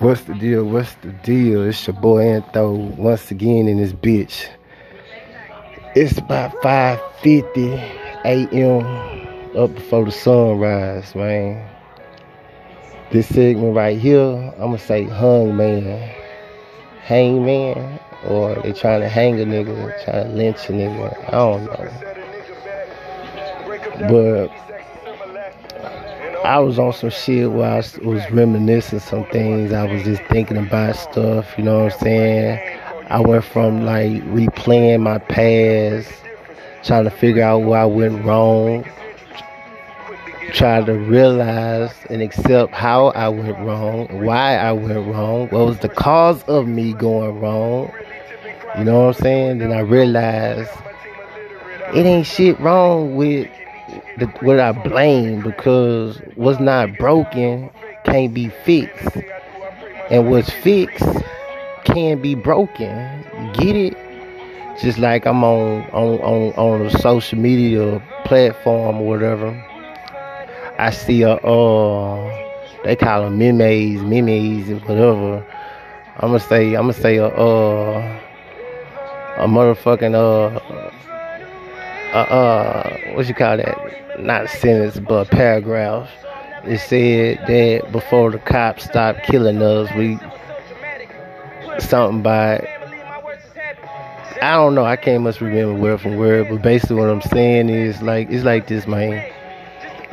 What's the deal? What's the deal? It's your boy Antho once again in this bitch. It's about 5:50 a.m. up before the sunrise, man. This segment right here, I'ma say hung man, hang man, or they trying to hang a nigga, trying to lynch a nigga. I don't know, but I was on some shit where I was, was reminiscing some things. I was just thinking about stuff, you know what I'm saying? I went from like replaying my past, trying to figure out where I went wrong, trying to realize and accept how I went wrong, why I went wrong, what was the cause of me going wrong. You know what I'm saying? Then I realized it ain't shit wrong with the, what I blame because what's not broken can't be fixed, and what's fixed can be broken. Get it? Just like I'm on on on on a social media platform or whatever. I see a uh they call them memes, memes, and whatever. I'm gonna say I'm gonna say a uh a motherfucking uh uh, uh what you call that? Not sentence, but paragraph. It said that before the cops stopped killing us, we something by I don't know. I can't much remember word from word, but basically what I'm saying is like it's like this, man.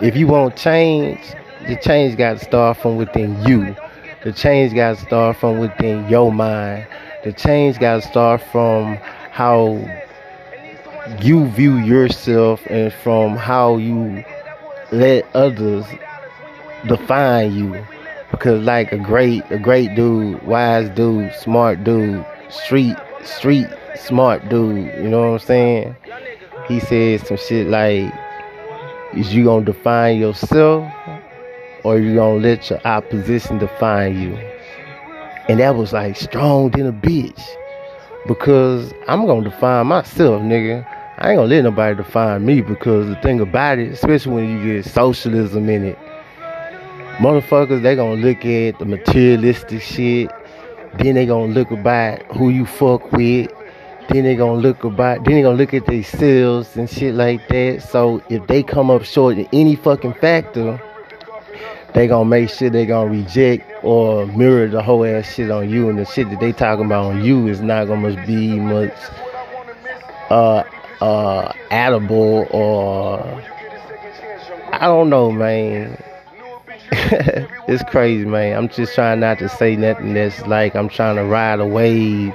If you want change, the change got to start from within you. The change got to start from within your mind. The change got to start from how you view yourself and from how you let others define you. Because like a great a great dude wise dude smart dude street street smart dude you know what i'm saying? He said some shit like is you gonna define yourself or you gonna let your opposition define you? And that was like strong than a bitch. Because i'm gonna define myself nigga I ain't gonna let nobody define me because the thing about it, especially when you get socialism in it, motherfuckers they gonna look at the materialistic shit, then they gonna look about who you fuck with, then they gonna look about then they gonna look at their sales and shit like that. So if they come up short in any fucking factor, they gonna make sure they gonna reject or mirror the whole ass shit on you and the shit that they talking about on you is not gonna be much uh uh edible or I don't know, man. it's crazy, man. I'm just trying not to say nothing that's like I'm trying to ride a wave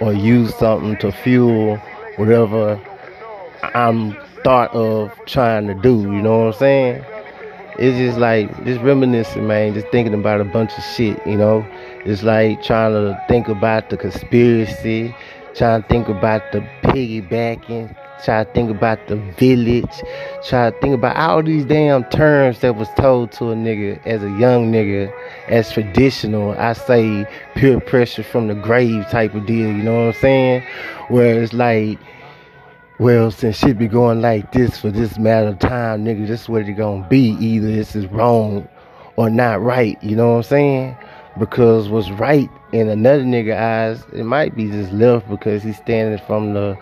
or use something to fuel whatever I'm thought of trying to do. You know what I'm saying? It's just like just reminiscing, man. Just thinking about a bunch of shit. You know, it's like trying to think about the conspiracy, trying to think about the piggybacking, try to think about the village, try to think about all these damn terms that was told to a nigga as a young nigga, as traditional. I say peer pressure from the grave type of deal, you know what I'm saying? Where it's like, well, since shit be going like this for this matter of time, nigga, this is what it gonna be. Either this is wrong or not right, you know what I'm saying? Because what's right in another nigga eyes, it might be just left because he's standing from the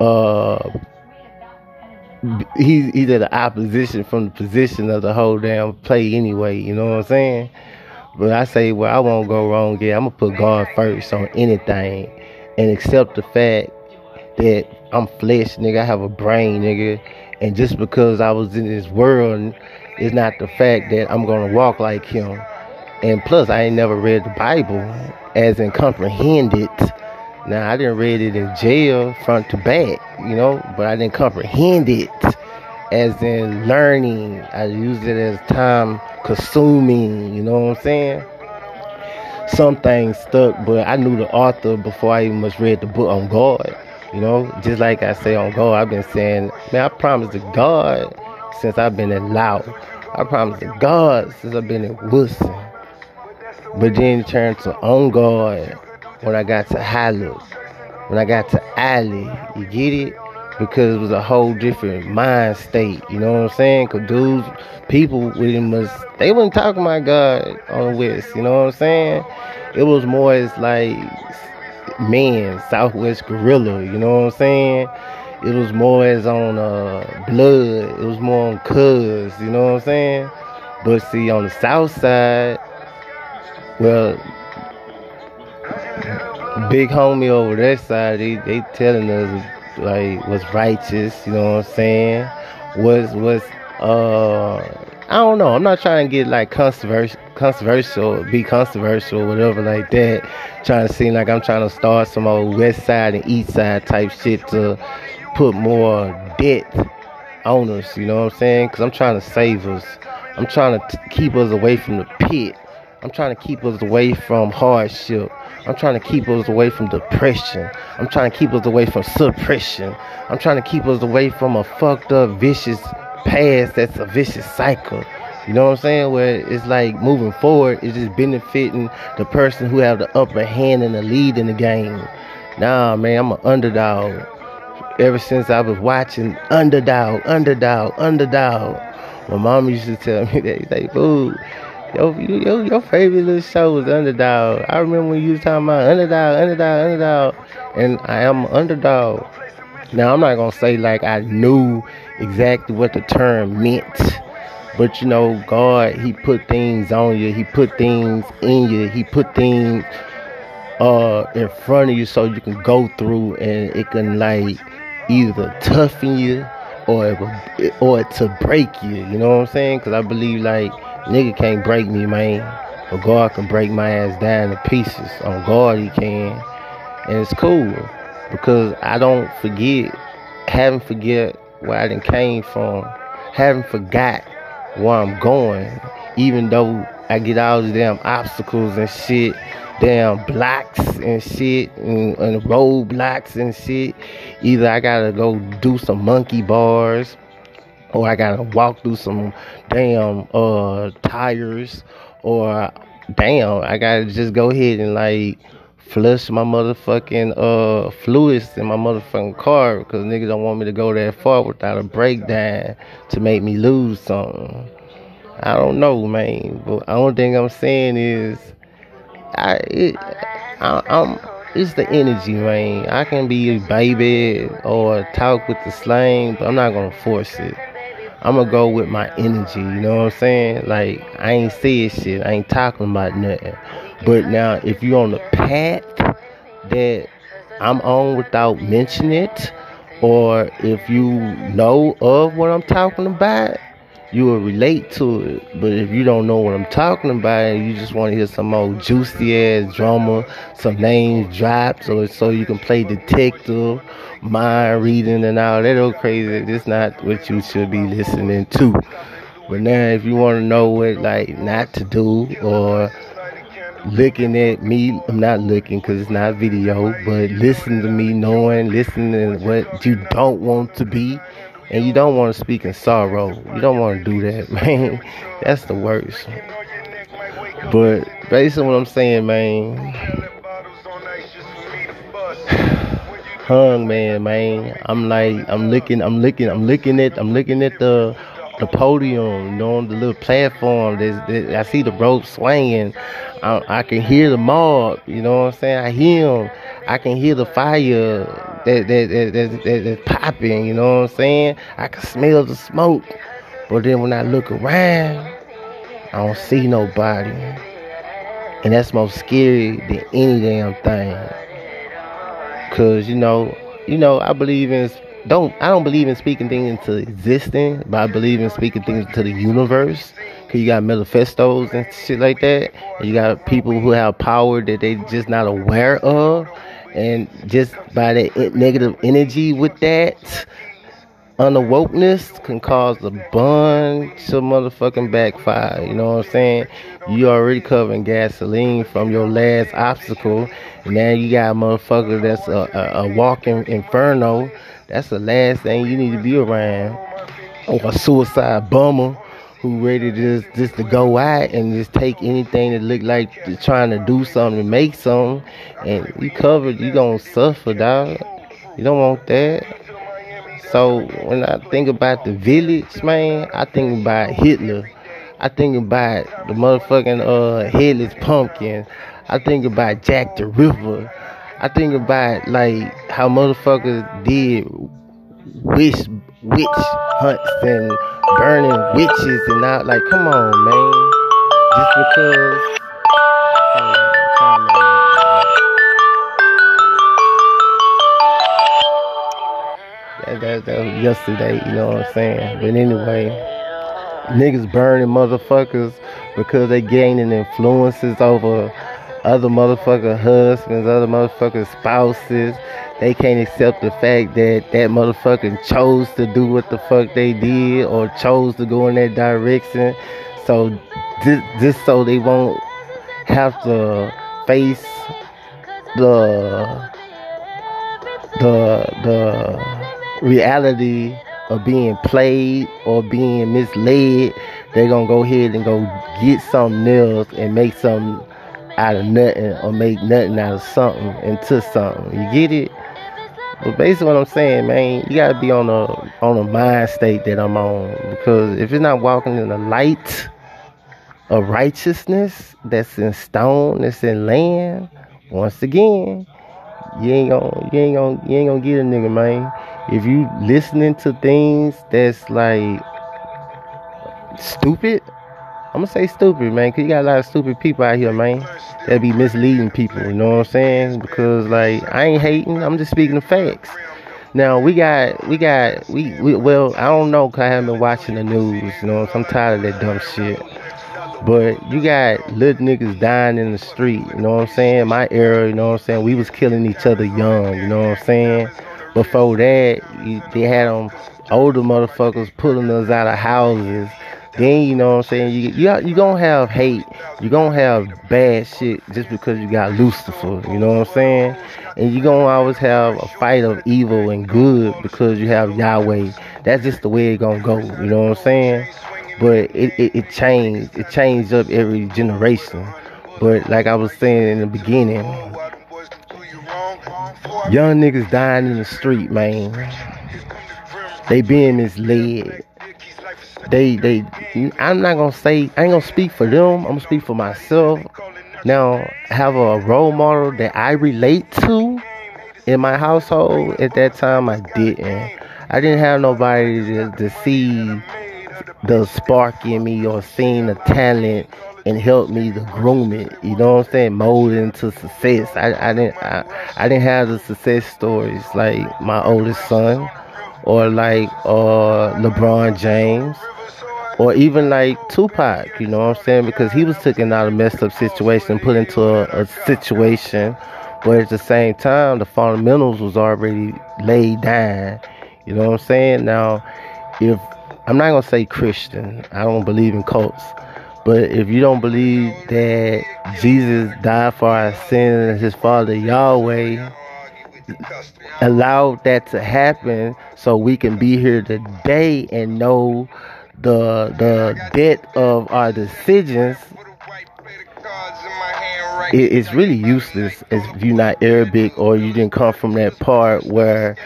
uh he's at the opposition from the position of the whole damn play anyway, you know what I'm saying? But I say, well, I won't go wrong. Yeah, I'm gonna put God first on anything, and accept the fact that I'm flesh, nigga. I have a brain, nigga, and just because I was in this world, it's not the fact that I'm gonna walk like Him. And plus, I ain't never read the Bible, as in comprehend it now I didn't read it in jail front to back, you know, but I didn't comprehend it as in learning. I used it as time consuming, you know what I'm saying? Some things stuck, but I knew the author before I even much read the book on God. You know, just like I say on God, I've been saying, man, I promise to God since I've been in Laos. I promise to God since I've been in Wilson. But then it turned to on when I got to Haluk, when I got to Alley. You get it? because it was a whole different mind state. You know what I'm saying? Cause dudes, people with him was they wasn't talking about God on the West. You know what I'm saying? It was more as like man, Southwest Gorilla. You know what I'm saying? It was more as on uh, blood. It was more on cuz. You know what I'm saying? But see, on the South Side, well, big homie over that side, they they telling us like what's righteous, you know what I'm saying? What's what's uh I don't know. I'm not trying to get like controversial, controversial, be controversial, whatever like that. Trying to seem like I'm trying to start some old West Side and East Side type shit to put more debt on us. You know what I'm saying? Because I'm trying to save us. I'm trying to t- keep us away from the pit. I'm trying to keep us away from hardship. I'm trying to keep us away from depression. I'm trying to keep us away from suppression. I'm trying to keep us away from a fucked up, vicious past that's a vicious cycle. You know what I'm saying? Where it's like moving forward, it's just benefiting the person who have the upper hand and the lead in the game. Nah, man, I'm an underdog. Ever since I was watching underdog, underdog, underdog. My mom used to tell me that, like, "Boo, your, your, your favorite little show was Underdog. I remember when you was talking about Underdog, Underdog, Underdog, and I am Underdog. Now, I'm not going to say like I knew exactly what the term meant, but you know, God, He put things on you, He put things in you, He put things uh in front of you so you can go through and it can like either toughen you or it, or to break you. You know what I'm saying? Because I believe like Nigga can't break me, man. But God can break my ass down to pieces. On God, He can. And it's cool because I don't forget, haven't forget where I done came from, haven't forgot where I'm going, even though I get all these damn obstacles and shit, damn blocks and shit, and, and roadblocks and shit. Either I gotta go do some monkey bars or I gotta walk through some damn uh tires, or damn, I gotta just go ahead and like flush my motherfucking uh fluids in my motherfucking car because niggas don't want me to go that far without a breakdown to make me lose something. I don't know, man, but the only thing I'm saying is, I it, I, I'm it's the energy, man. I can be a baby or talk with the slang, but I'm not gonna force it. I'm gonna go with my energy, you know what I'm saying? Like, I ain't saying shit, I ain't talking about nothing. But now, if you're on the path that I'm on without mentioning it, or if you know of what I'm talking about, you will relate to it. But if you don't know what I'm talking about and you just want to hear some old juicy ass drama, some names dropped, or so you can play detective, mind reading, and all that old crazy, this not what you should be listening to. But now, if you want to know what like not to do or looking at me, I'm not looking because it's not video, but listen to me, knowing, listening to what you don't want to be and you don't want to speak in sorrow. You don't want to do that, man. That's the worst. But based on what I'm saying, man, hung man, man. I'm like, I'm looking, I'm looking, I'm looking at, I'm looking at the the podium, you know, the little platform. There's, I see the rope swinging. I, I, can hear the mob. You know what I'm saying? I hear them. I can hear the fire that that, that, that, that that's popping. You know what I'm saying? I can smell the smoke. But then when I look around, I don't see nobody. And that's more scary than any damn thing. Cause you know, you know, I believe in don't I don't believe in speaking things into existence, but I believe in speaking things into the universe. Cause you got manifestos and shit like that. And you got people who have power that they just not aware of, and just by the negative energy with that, unawokeness can cause a bunch of motherfucking backfire. You know what I'm saying? You already covering gasoline from your last obstacle, and now you got a motherfucker that's a, a, a walking inferno that's the last thing you need to be around. Or a suicide bummer who ready to just, just to go out and just take anything that look like trying to do something to make something and you covered you gonna suffer dog you don't want that So when I think about the village, man, I think about Hitler. I think about the motherfucking uh headless pumpkin. I think about Jack the Ripper. I think about like how motherfuckers did witch witch hunts and burning witches and not like come on man. Just because that, that, was yesterday, you know what I'm saying? But anyway niggas burning motherfuckers because they gaining influences over other motherfucker husbands, other motherfucker spouses. They can't accept the fact that that motherfucker chose to do what the fuck they did or chose to go in that direction. So just, just so they won't have to face the the the reality of being played or being misled, they're gonna go ahead and go get something else and make something out of nothing or make nothing out of something into something. You get it? But basically what I'm saying, man, you gotta be on a on a mind state that I'm on. Because if you're not walking in the light of righteousness that's in stone, that's in land, once again, you ain't gonna you ain't gonna you ain't gonna get a nigga, man. If you listening to things that's like stupid, I'm gonna say stupid, man, cause you got a lot of stupid people out here, man. That be misleading people, you know what I'm saying? Because like I ain't hating, I'm just speaking the facts. Now we got we got we, we well I don't know cause I haven't been watching the news, you know. I'm tired of that dumb shit. But you got little niggas dying in the street, you know what I'm saying? My era, you know what I'm saying? We was killing each other young, you know what I'm saying? Before that, you, they had them older motherfuckers pulling us out of houses. Then you know what I'm saying? You you you gonna have hate. You gonna have bad shit just because you got Lucifer. You know what I'm saying? And you gonna always have a fight of evil and good because you have Yahweh. That's just the way it gonna go. You know what I'm saying? but it, it, it changed. It changed up every generation. But like I was saying in the beginning, young niggas dying in the street, man. They being misled. They they I'm not gonna say I ain't gonna speak for them. I'm gonna speak for myself. Now have a role model that I relate to in my household. At that time I didn't. I didn't have nobody to, to see the spark in me or seeing the talent and help me to groom it. You know what I'm saying? Mold into success. I, I didn't I, I didn't have the success stories like my oldest son or like uh LeBron James or even like Tupac, you know what I'm saying? Because he was taken out of messed up situation, put into a, a situation but at the same time the fundamentals was already laid down. You know what I'm saying? Now if I'm not gonna say Christian. I don't believe in cults. But if you don't believe that Jesus died for our sins and his father Yahweh allowed that to happen so we can be here today and know the the depth of our decisions it's really useless if you're not Arabic or you didn't come from that part where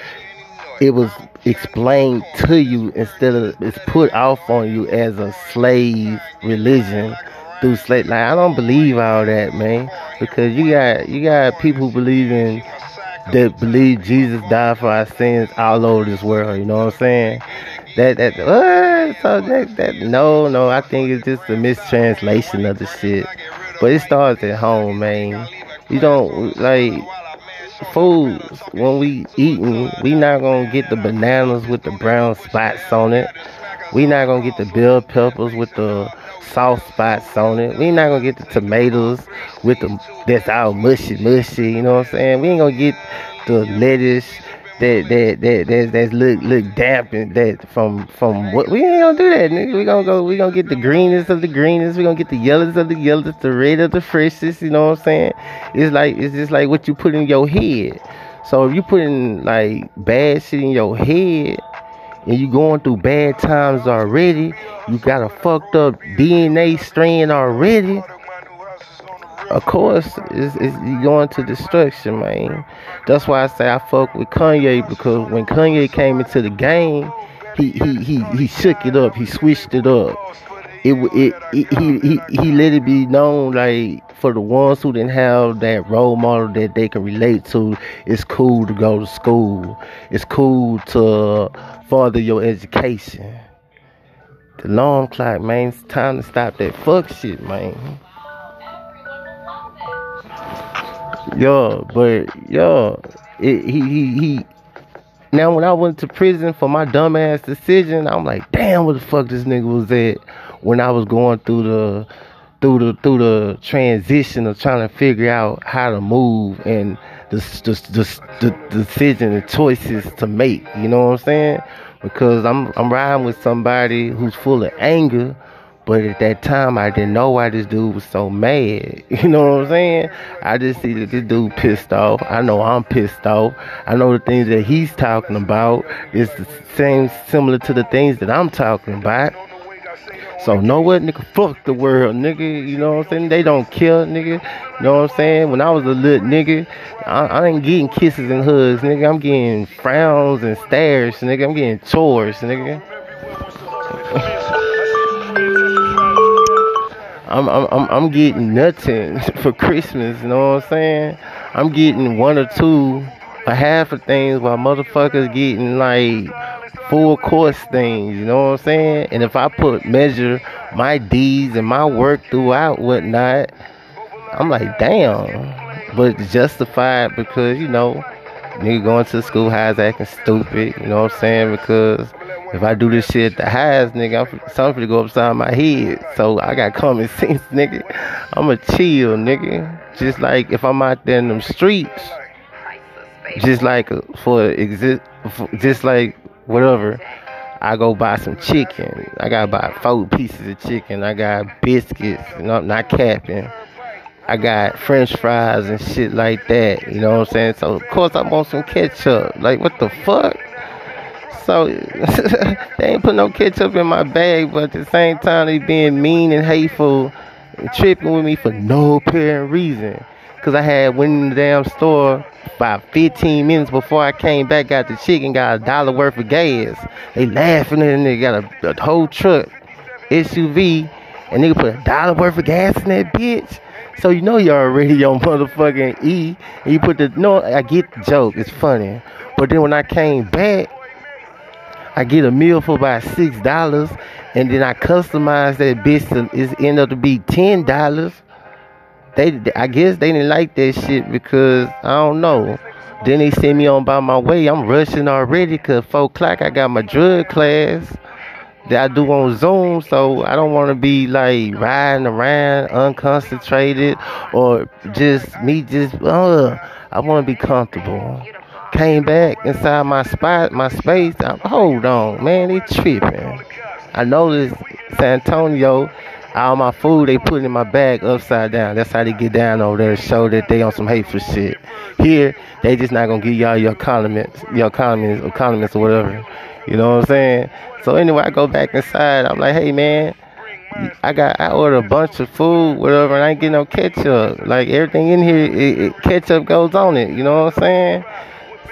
it was explained to you instead of it's put off on you as a slave religion through slave. Like I don't believe all that, man, because you got you got people in that believe Jesus died for our sins all over this world. You know what I'm saying? That that what? So that that no no. I think it's just a mistranslation of the shit. But it starts at home, man. You don't like foods when we eating, we not gonna get the bananas with the brown spots on it. We not gonna get the bell peppers with the soft spots on it. We not gonna get the tomatoes with the that's all mushy mushy. You know what I'm saying? We ain't gonna get the lettuce that that that that that's look look damp that from from what we ain't gonna do that nigga. We gonna go we gonna get the greenest of the greenest, we gonna get the yellowest of the yellowest, the red of the freshest, you know what I'm saying? It's like it's just like what you put in your head. So if you putting like bad shit in your head and you going through bad times already, you got a fucked up DNA strand already. Of course, it's, it's going to destruction, man. That's why I say I fuck with Kanye because when Kanye came into the game, he he he he shook it up. He switched it up. It, it, it he he he let it be known like for the ones who didn't have that role model that they can relate to, it's cool to go to school. It's cool to further your education. The alarm clock, man. It's time to stop that fuck shit, man. Yo, but yo, it, he he he. Now when I went to prison for my dumbass decision, I'm like, damn, what the fuck this nigga was at when I was going through the through the through the transition of trying to figure out how to move and the the the, the decision and choices to make. You know what I'm saying? Because I'm I'm riding with somebody who's full of anger but at that time, I didn't know why this dude was so mad. You know what I'm saying? I just see that this dude pissed off. I know I'm pissed off. I know the things that he's talking about is the same, similar to the things that I'm talking about. So know what, nigga? Fuck the world, nigga. You know what I'm saying? They don't care, nigga. You know what I'm saying? When I was a little nigga, I, I ain't getting kisses and hugs, nigga. I'm getting frowns and stares, nigga. I'm getting chores, nigga. I'm I'm I'm, getting nothing for Christmas. You know what I'm saying? I'm getting one or two, a half of things, while motherfuckers getting like full course things. You know what I'm saying? And if I put measure my deeds and my work throughout whatnot, I'm like, damn. But justified because you know, nigga going to school highs acting stupid. You know what I'm saying? Because if I do this shit at the highest, nigga, I'm, something to go upside my head. So I got common sense, nigga. I'ma chill, nigga. Just like if I'm out there in them streets, just like uh, for exist, just like whatever. I go buy some chicken. I gotta buy four pieces of chicken. I got biscuits, you know, I'm not capping. I got French fries and shit like that. You know what I'm saying? So of course I want some ketchup. Like what the fuck? So they ain't put no ketchup in my bag, but at the same time they being mean and hateful and tripping with me for no apparent reason. Cause I had went in the damn store about 15 minutes before I came back, got the chicken, got a dollar worth of gas. They laughing at and they got a, a whole truck, SUV, and they put a dollar worth of gas in that bitch. So you know you're already on motherfucking E. And you put the no, I get the joke, it's funny. But then when I came back, I get a meal for about six dollars, and then I customize that bitch to it end up to be ten dollars. They, I guess they didn't like that shit because I don't know. Then they send me on by my way. I'm rushing already cause four o'clock I got my drug class that I do on Zoom, so I don't want to be like riding around unconcentrated or just me just. Uh, I want to be comfortable came back inside my spot, my space. I, hold on, man, they tripping. I noticed San Antonio, all my food they put in my bag upside down. That's how they get down over there to show that they on some hateful shit. Here, they just not gonna give y'all your condiments, your condiments or condiments or whatever. You know what I'm saying? So anyway, I go back inside. I'm like, hey man, I got I ordered a bunch of food, whatever, and I ain't getting no ketchup. Like everything in here, it, it, ketchup goes on it. You know what I'm saying?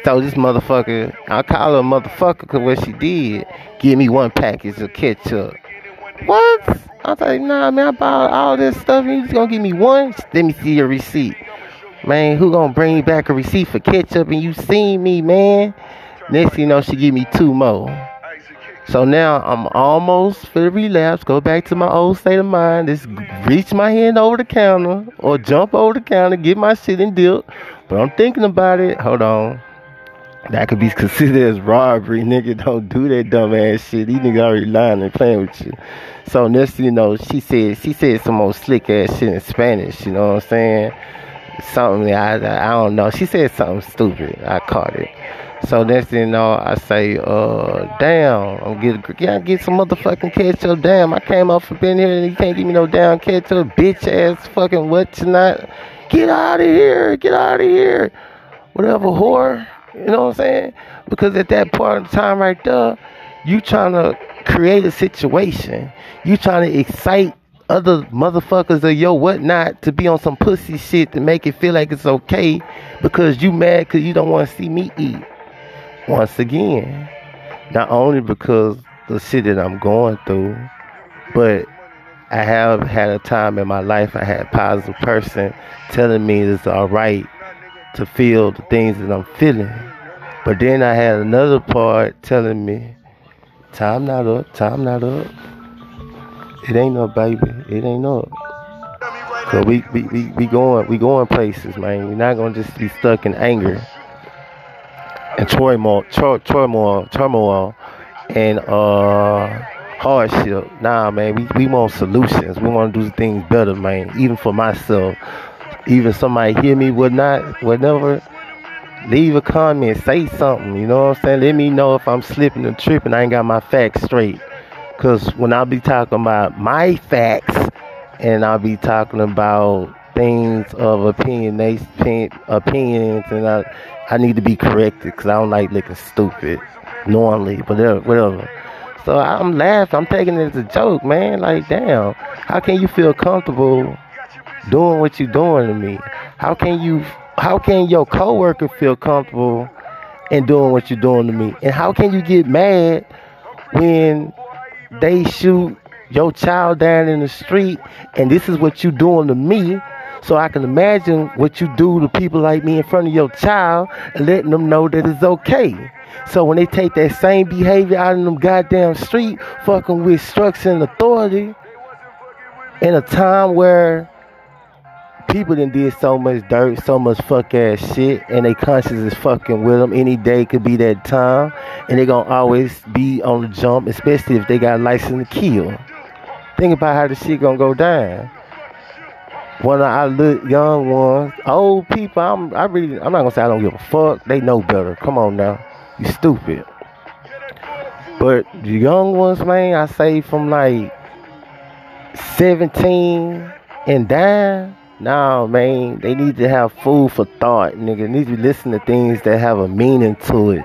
So this motherfucker, I call her a motherfucker because what she did, give me one package of ketchup. What? I was like, nah, man, I bought all this stuff and you just gonna give me one? Let me see your receipt. Man, who gonna bring you back a receipt for ketchup and you seen me, man? Next you know, she give me two more. So now I'm almost for the relapse. Go back to my old state of mind. Just reach my hand over the counter or jump over the counter, get my shit and dip. But I'm thinking about it. Hold on that could be considered as robbery. Nigga, don't do that dumb ass shit. These niggas already lying and playing with you. So next you know, she said she said some old slick ass shit in Spanish, you know what I'm saying? Something I, I, I don't know. She said something stupid. I caught it. So next thing you know, I say, uh, damn, I'm get yeah, get some motherfucking catch ketchup. Damn, I came up from in here and you can't give me no damn catch ketchup, bitch ass fucking what tonight? Get out of here, get out of here. Whatever whore. You know what I'm saying? Because at that part of time right there, you trying to create a situation. You trying to excite other motherfuckers or yo whatnot to be on some pussy shit to make it feel like it's okay because you mad because you don't want to see me eat. Once again, not only because the shit that I'm going through, but I have had a time in my life I had a positive person telling me it's alright to feel the things that I'm feeling. But then I had another part telling me, time not up, time not up. It ain't no baby. It ain't no. So we, we, we, we going we going places, man. We're not gonna just be stuck in anger and turmoil, turmoil, turmoil, and uh hardship. Nah, man. We we want solutions. We want to do things better, man. Even for myself. Even somebody hear me, would not, whatever. Leave a comment, say something. You know what I'm saying? Let me know if I'm slipping and tripping. I ain't got my facts straight. Cause when I'll be talking about my facts, and I'll be talking about things of opinion, opinions, and I, I need to be corrected because I don't like looking stupid normally, whatever, whatever. So I'm laughing, I'm taking it as a joke, man. Like, damn, how can you feel comfortable doing what you're doing to me? How can you, how can your coworker feel comfortable in doing what you're doing to me? And how can you get mad when they shoot your child down in the street and this is what you're doing to me so I can imagine what you do to people like me in front of your child and letting them know that it's okay. So when they take that same behavior out in them goddamn street, fucking with structure and authority, in a time where people done did so much dirt, so much fuck ass shit, and they conscience is fucking with them. Any day could be that time, and they gonna always be on the jump, especially if they got a license to kill. Think about how the shit gonna go down. One of our little young ones, old people, I'm I really I'm not gonna say I don't give a fuck. They know better. Come on now. You stupid. But the young ones, man, I say from like 17 and down, nah, man, they need to have food for thought, nigga. They need to listen to things that have a meaning to it.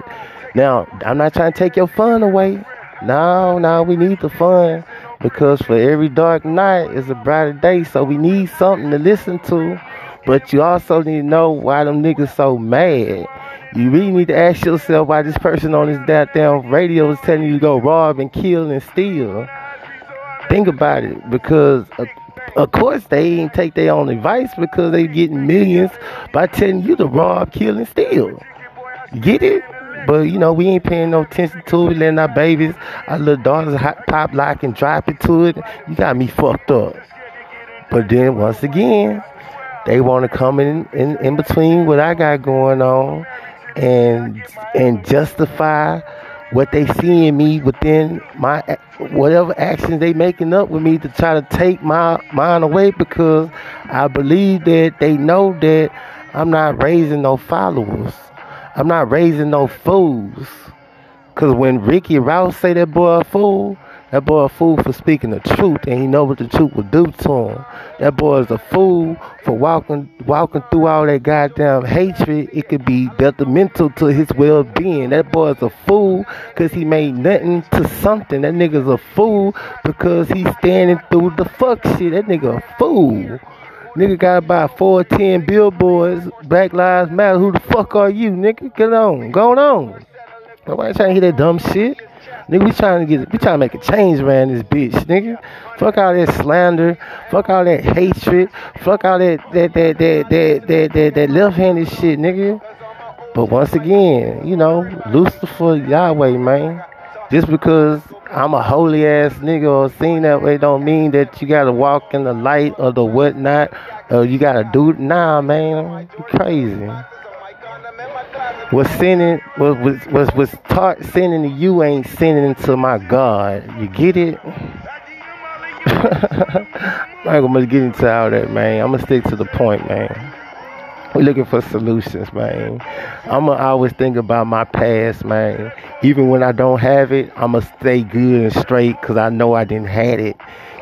Now, I'm not trying to take your fun away. No, no, we need the fun because for every dark night is a brighter day. So we need something to listen to. But you also need to know why them niggas so mad. You really need to ask yourself why this person on this goddamn radio is telling you to go rob and kill and steal. Think about it, because of, of course they ain't take their own advice because they getting millions by telling you to rob, kill, and steal. Get it? But you know, we ain't paying no attention to it, letting our babies, our little daughters hot, pop lock and drop it to it. You got me fucked up. But then once again, they want to come in, in in between what I got going on and and justify what they see in me within my whatever actions they making up with me to try to take my mind away because I believe that they know that I'm not raising no followers. I'm not raising no fools. Cause when Ricky Rouse say that boy a fool, that boy a fool for speaking the truth, and he know what the truth will do to him. That boy is a fool for walking walking through all that goddamn hatred. It could be detrimental to his well-being. That boy is a fool because he made nothing to something. That nigga's a fool because he's standing through the fuck shit. That nigga a fool. Nigga got about four ten billboards. Black Lives Matter. Who the fuck are you, nigga? Get on, Go on. Nobody trying to hear that dumb shit. Nigga, we trying to get, we trying to make a change around this bitch, nigga. Fuck all that slander, fuck all that hatred, fuck all that that that that that that, that, that left-handed shit, nigga. But once again, you know, Lucifer Yahweh, man. Just because I'm a holy ass nigga or seen that way don't mean that you gotta walk in the light or the whatnot or you gotta do it. Nah, man, you crazy was sinning was was was, was taught sinning to you ain't sinning to my God. You get it? I'm gonna get into all that, man. I'm gonna stick to the point, man. We're looking for solutions, man. I'm gonna always think about my past, man. Even when I don't have it, I'm gonna stay good and straight because I know I didn't had it.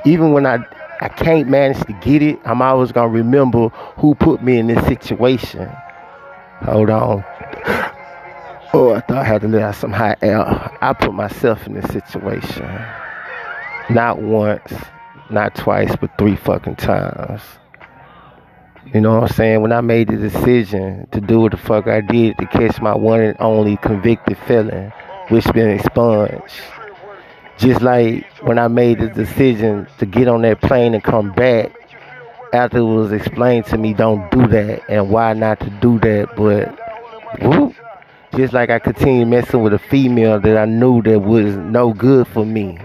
Even when I I can't manage to get it, I'm always gonna remember who put me in this situation. Hold on. Oh, I thought I had to let out some hot air. I put myself in this situation. Not once, not twice, but three fucking times. You know what I'm saying? When I made the decision to do what the fuck I did to catch my one and only convicted felon, which been expunged. Just like when I made the decision to get on that plane and come back after it was explained to me don't do that and why not to do that, but whoop, just like I continued messing with a female that I knew that was no good for me.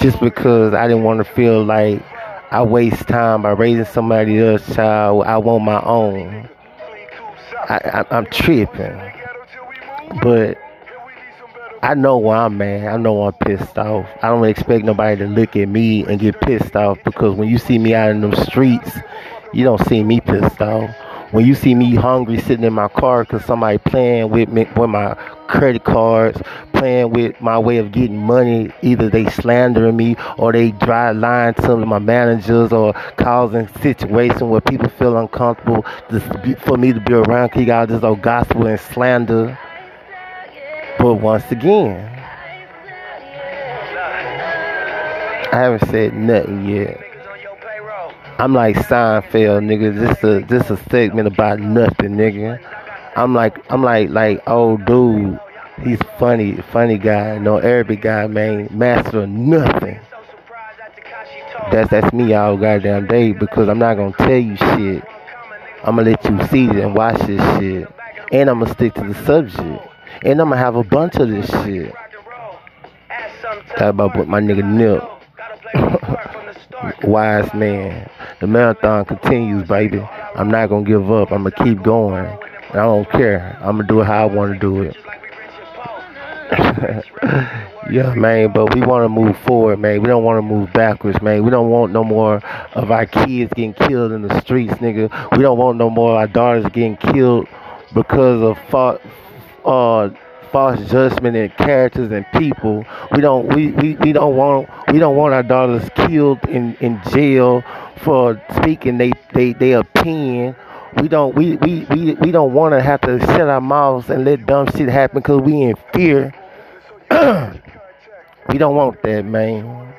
Just because I didn't want to feel like I waste time by raising somebody else's child. I want my own. I, I, I'm tripping. But I know where I'm at. I know I'm pissed off. I don't expect nobody to look at me and get pissed off because when you see me out in them streets, you don't see me pissed off when you see me hungry sitting in my car because somebody playing with me with my credit cards, playing with my way of getting money, either they slandering me or they dry lying to my managers or causing situations where people feel uncomfortable just for me to be around you got this old gospel and slander. But once again, I haven't said nothing yet. I'm like Seinfeld, nigga. This is a this a segment about nothing, nigga. I'm like I'm like like oh dude, he's funny, funny guy, no Arabic guy, man, master of nothing. That's that's me all goddamn day because I'm not gonna tell you shit. I'm gonna let you see it and watch this shit, and I'm gonna stick to the subject, and I'm gonna have a bunch of this shit. Talk about what my nigga Nip. Wise man. The marathon continues, baby. I'm not gonna give up. I'm gonna keep going. I don't care. I'm gonna do it how I want to do it. yeah, man. But we want to move forward, man. We don't want to move backwards, man. We don't want no more of our kids getting killed in the streets, nigga. We don't want no more of our daughters getting killed because of uh false judgment and characters and people. We don't we, we, we don't want we don't want our daughters killed in, in jail for speaking they, they, they opinion. We don't we, we, we, we don't want to have to shut our mouths and let dumb shit happen because we in fear. we don't want that, man.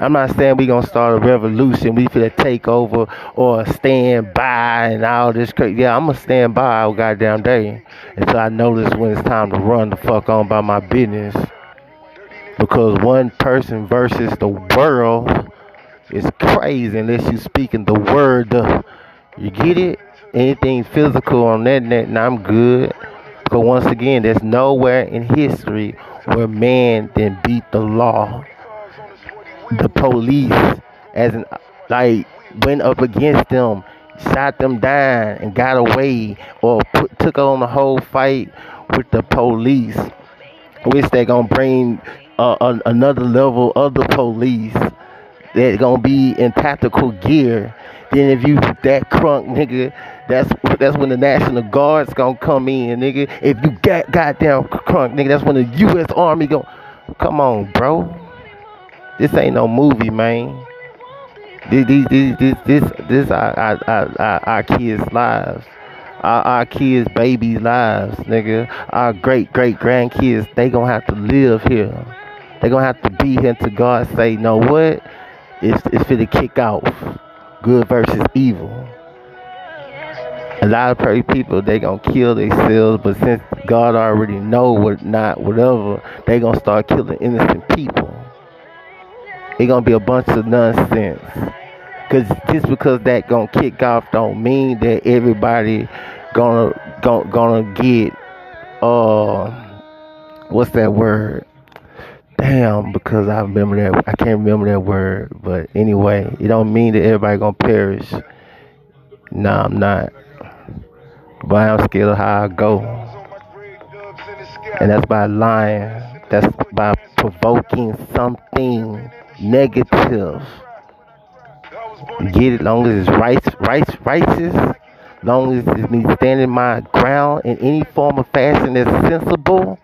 I'm not saying we gonna start a revolution. We finna take over or stand by and all this crazy. Yeah, I'm gonna stand by all goddamn day until I notice when it's time to run the fuck on by my business. Because one person versus the world is crazy unless you speaking the word. You get it? Anything physical on that net, and I'm good. But once again, there's nowhere in history where man then beat the law the police as an like went up against them, shot them down and got away, or put, took on the whole fight with the police, which they're gonna bring uh, another level of the police that gonna be in tactical gear. Then if you that crunk nigga, that's that's when the National Guard's gonna come in, nigga. If you got goddamn crunk nigga, that's when the U.S. Army go. Come on, bro. This ain't no movie, man. This, this, this, this, this, this our, our, our, our kids' lives. Our, our kids' babies' lives, nigga. Our great, great grandkids, they gonna have to live here. They gonna have to be here until God say, know what? It's, it's for the kick off. Good versus evil. A lot of pretty people they gonna kill themselves, but since God already know what not whatever, they gonna start killing innocent people it gonna be a bunch of nonsense. Cause just because that gonna kick off don't mean that everybody gonna gonna, gonna get uh what's that word? Damn, because I remember that I can't remember that word. But anyway, it don't mean that everybody gonna perish. Nah, I'm not. But I'm scared of how I go. And that's by lying. That's by provoking something negative. Get it long as it's right, right, righteous, long as it's me standing my ground in any form of fashion that's sensible,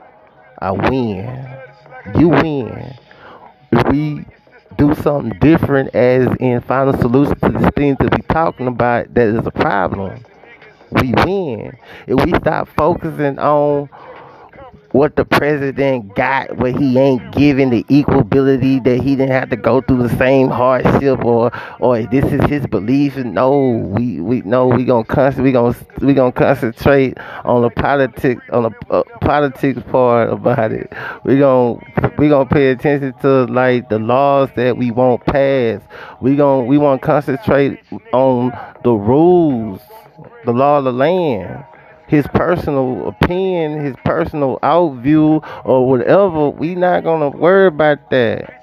I win. You win. If we do something different as in find a solution to the things that we're talking about that is a problem, we win. If we stop focusing on what the president got, what he ain't giving the equability that he didn't have to go through the same hardship or or this is his belief. No, we we no we gonna concentrate we gonna we gonna concentrate on the politics on the uh, politics part about it. We gonna we gonna pay attention to like the laws that we won't pass. We gonna we want to concentrate on the rules, the law of the land his personal opinion, his personal outview, or whatever, we not gonna worry about that.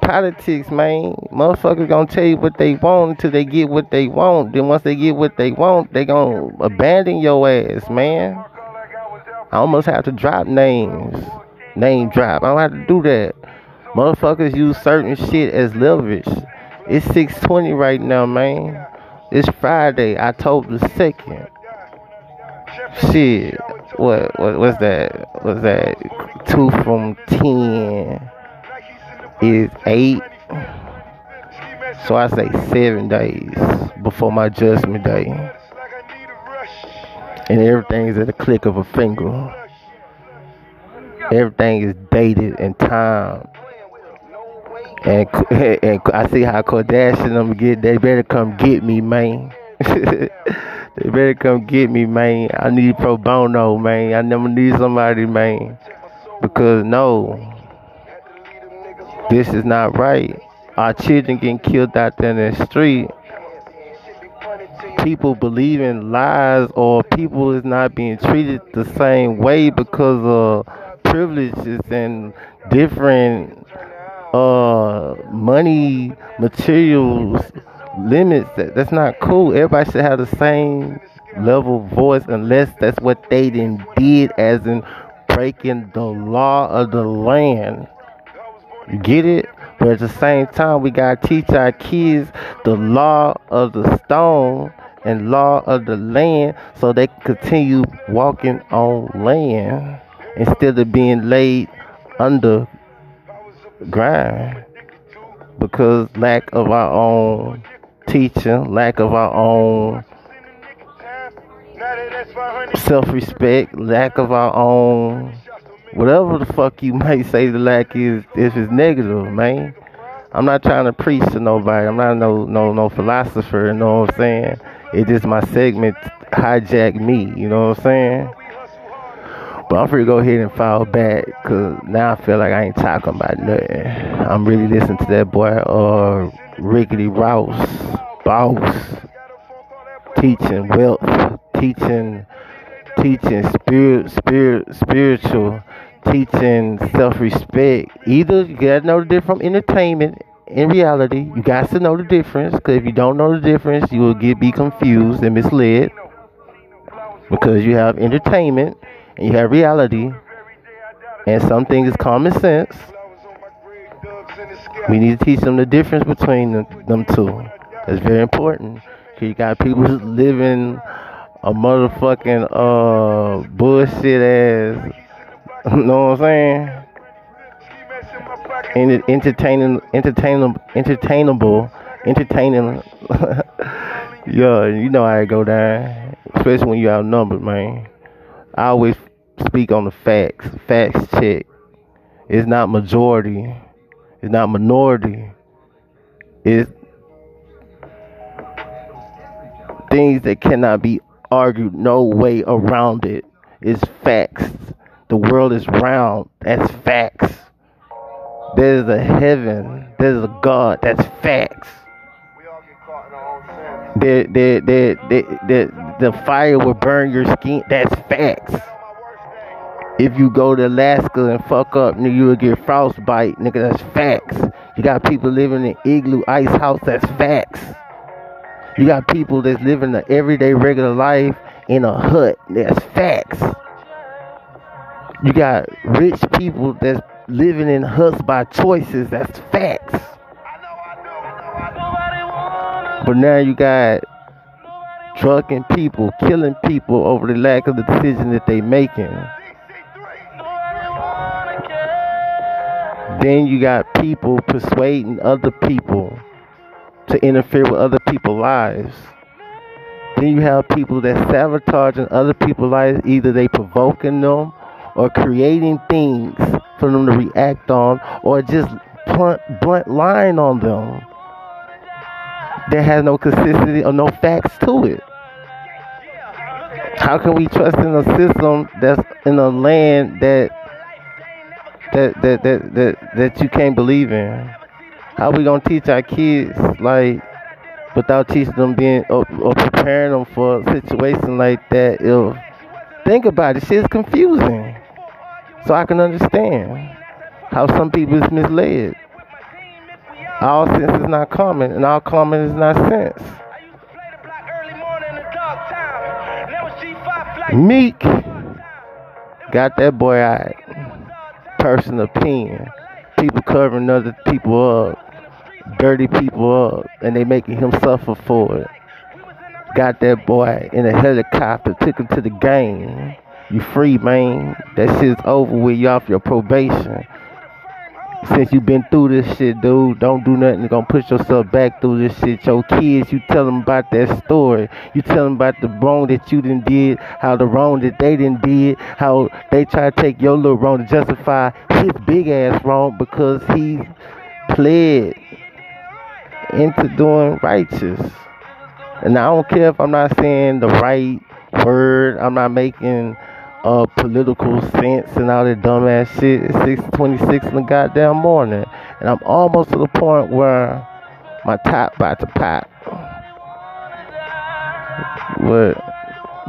Politics, man. Motherfuckers gonna tell you what they want until they get what they want. Then once they get what they want, they gonna abandon your ass, man. I almost have to drop names. Name drop. I don't have to do that. Motherfuckers use certain shit as leverage. It's 620 right now, man. It's Friday, October 2nd. Shit, what what what's that? What's that? Two from ten is eight. So I say seven days before my judgment day. And everything is at the click of a finger. Everything is dated and timed. And, and I see how Kardashian them get. They better come get me, man. They better come get me, man. I need pro bono, man. I never need somebody, man. Because no, this is not right. Our children getting killed out there in the street. People believing lies or people is not being treated the same way because of privileges and different uh money materials limits that that's not cool. Everybody should have the same level voice unless that's what they then did as in breaking the law of the land. You get it? But at the same time we gotta teach our kids the law of the stone and law of the land so they continue walking on land instead of being laid under ground because lack of our own teaching, lack of our own self respect, lack of our own whatever the fuck you might say the lack is if it's negative, man. I'm not trying to preach to nobody. I'm not no no no philosopher, you know what I'm saying? It's just my segment hijack me, you know what I'm saying? But I'm free to go ahead and fall back because now I feel like I ain't talking about nothing. I'm really listening to that boy, uh, Rickety Rouse, boss, teaching wealth, teaching, teaching spirit, spirit, spiritual, teaching self-respect. Either you gotta know the difference from entertainment in reality. You got to know the difference because if you don't know the difference, you will get be confused and misled because you have entertainment and you have reality, and some things is common sense. We need to teach them the difference between them, them two. That's very important. Cause You got people living a motherfucking uh bullshit ass. You know what I'm saying? And entertaining, entertainable, entertainable, entertaining. yeah, you know how it go down, especially when you outnumbered, man. I always speak on the facts. Facts check. It's not majority. It's not minority. It's things that cannot be argued. No way around it. It's facts. The world is round. That's facts. There's a heaven. There's a God. That's facts. The, the, the, the, the, the fire will burn your skin. That's facts. If you go to Alaska and fuck up, nigga, you will get frostbite. Nigga, that's facts. You got people living in igloo ice house. That's facts. You got people that's living the everyday regular life in a hut. That's facts. You got rich people that's living in huts by choices. That's facts. But now you got drunken people killing people over the lack of the decision that they making. Then you got people persuading other people to interfere with other people's lives. Then you have people that sabotaging other people's lives. Either they provoking them or creating things for them to react on or just blunt, blunt line on them that has no consistency or no facts to it. How can we trust in a system that's in a land that that that that that, that you can't believe in? How we gonna teach our kids like without teaching them being or, or preparing them for a situation like that? If think about it, shit's confusing. So I can understand how some people is misled. All sense is not common, and all common is not sense. Meek got that boy out. Personal opinion. People covering other people up. Dirty people up. And they making him suffer for it. Got that boy in a helicopter. Took him to the game. You free, man. That shit's over with. You off your probation since you been through this shit, dude, don't do nothing. You're gonna push yourself back through this shit. Your kids, you tell them about that story. You tell them about the wrong that you didn't did, how the wrong that they didn't did, how they try to take your little wrong to justify his big ass wrong because he pled into doing righteous. And I don't care if I'm not saying the right word. I'm not making uh, political sense and all that dumbass shit. It's 6:26 in the goddamn morning, and I'm almost to the point where my top about to pop. But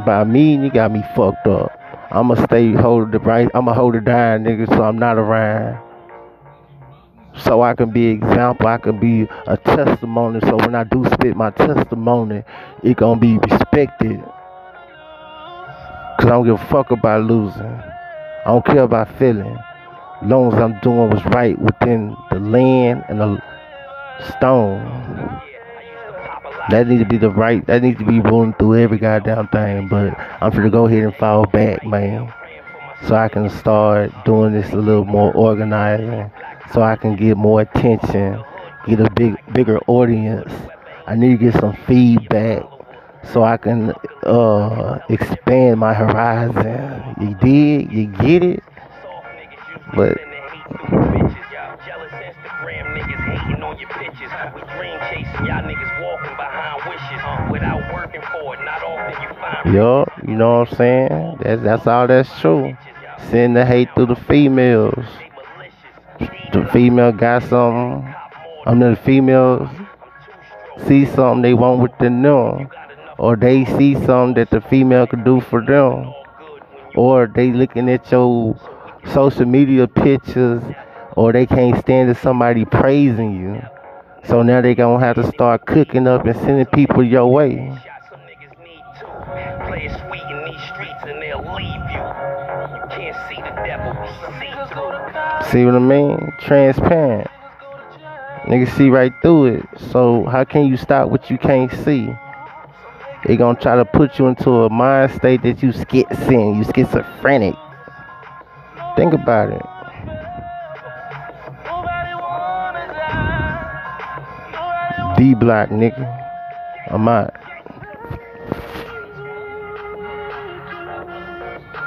by me, you got me fucked up. I'ma stay hold the right. I'ma hold it down, nigga, so I'm not around. So I can be example. I can be a testimony. So when I do spit my testimony, it gonna be respected. Cause I don't give a fuck about losing. I don't care about feeling. As long as I'm doing what's right within the land and the stone. That needs to be the right. That needs to be rolling through every goddamn thing. But I'm gonna go ahead and fall back, man, so I can start doing this a little more organizing, so I can get more attention, get a big, bigger audience. I need to get some feedback so I can uh, expand my horizon. You did, you get it, but. Yo, you know what I'm saying? That's that's all that's true. Send the hate through the females. The female got something. I mean, the females see something they want within them or they see something that the female could do for them, or they looking at your social media pictures, or they can't stand to somebody praising you. So now they gonna have to start cooking up and sending people your way. See what I mean? Transparent. Niggas see right through it. So how can you stop what you can't see? They're gonna try to put you into a mind state that you schizophrenic, you schizophrenic. Think about it. D block, nigga. I'm out.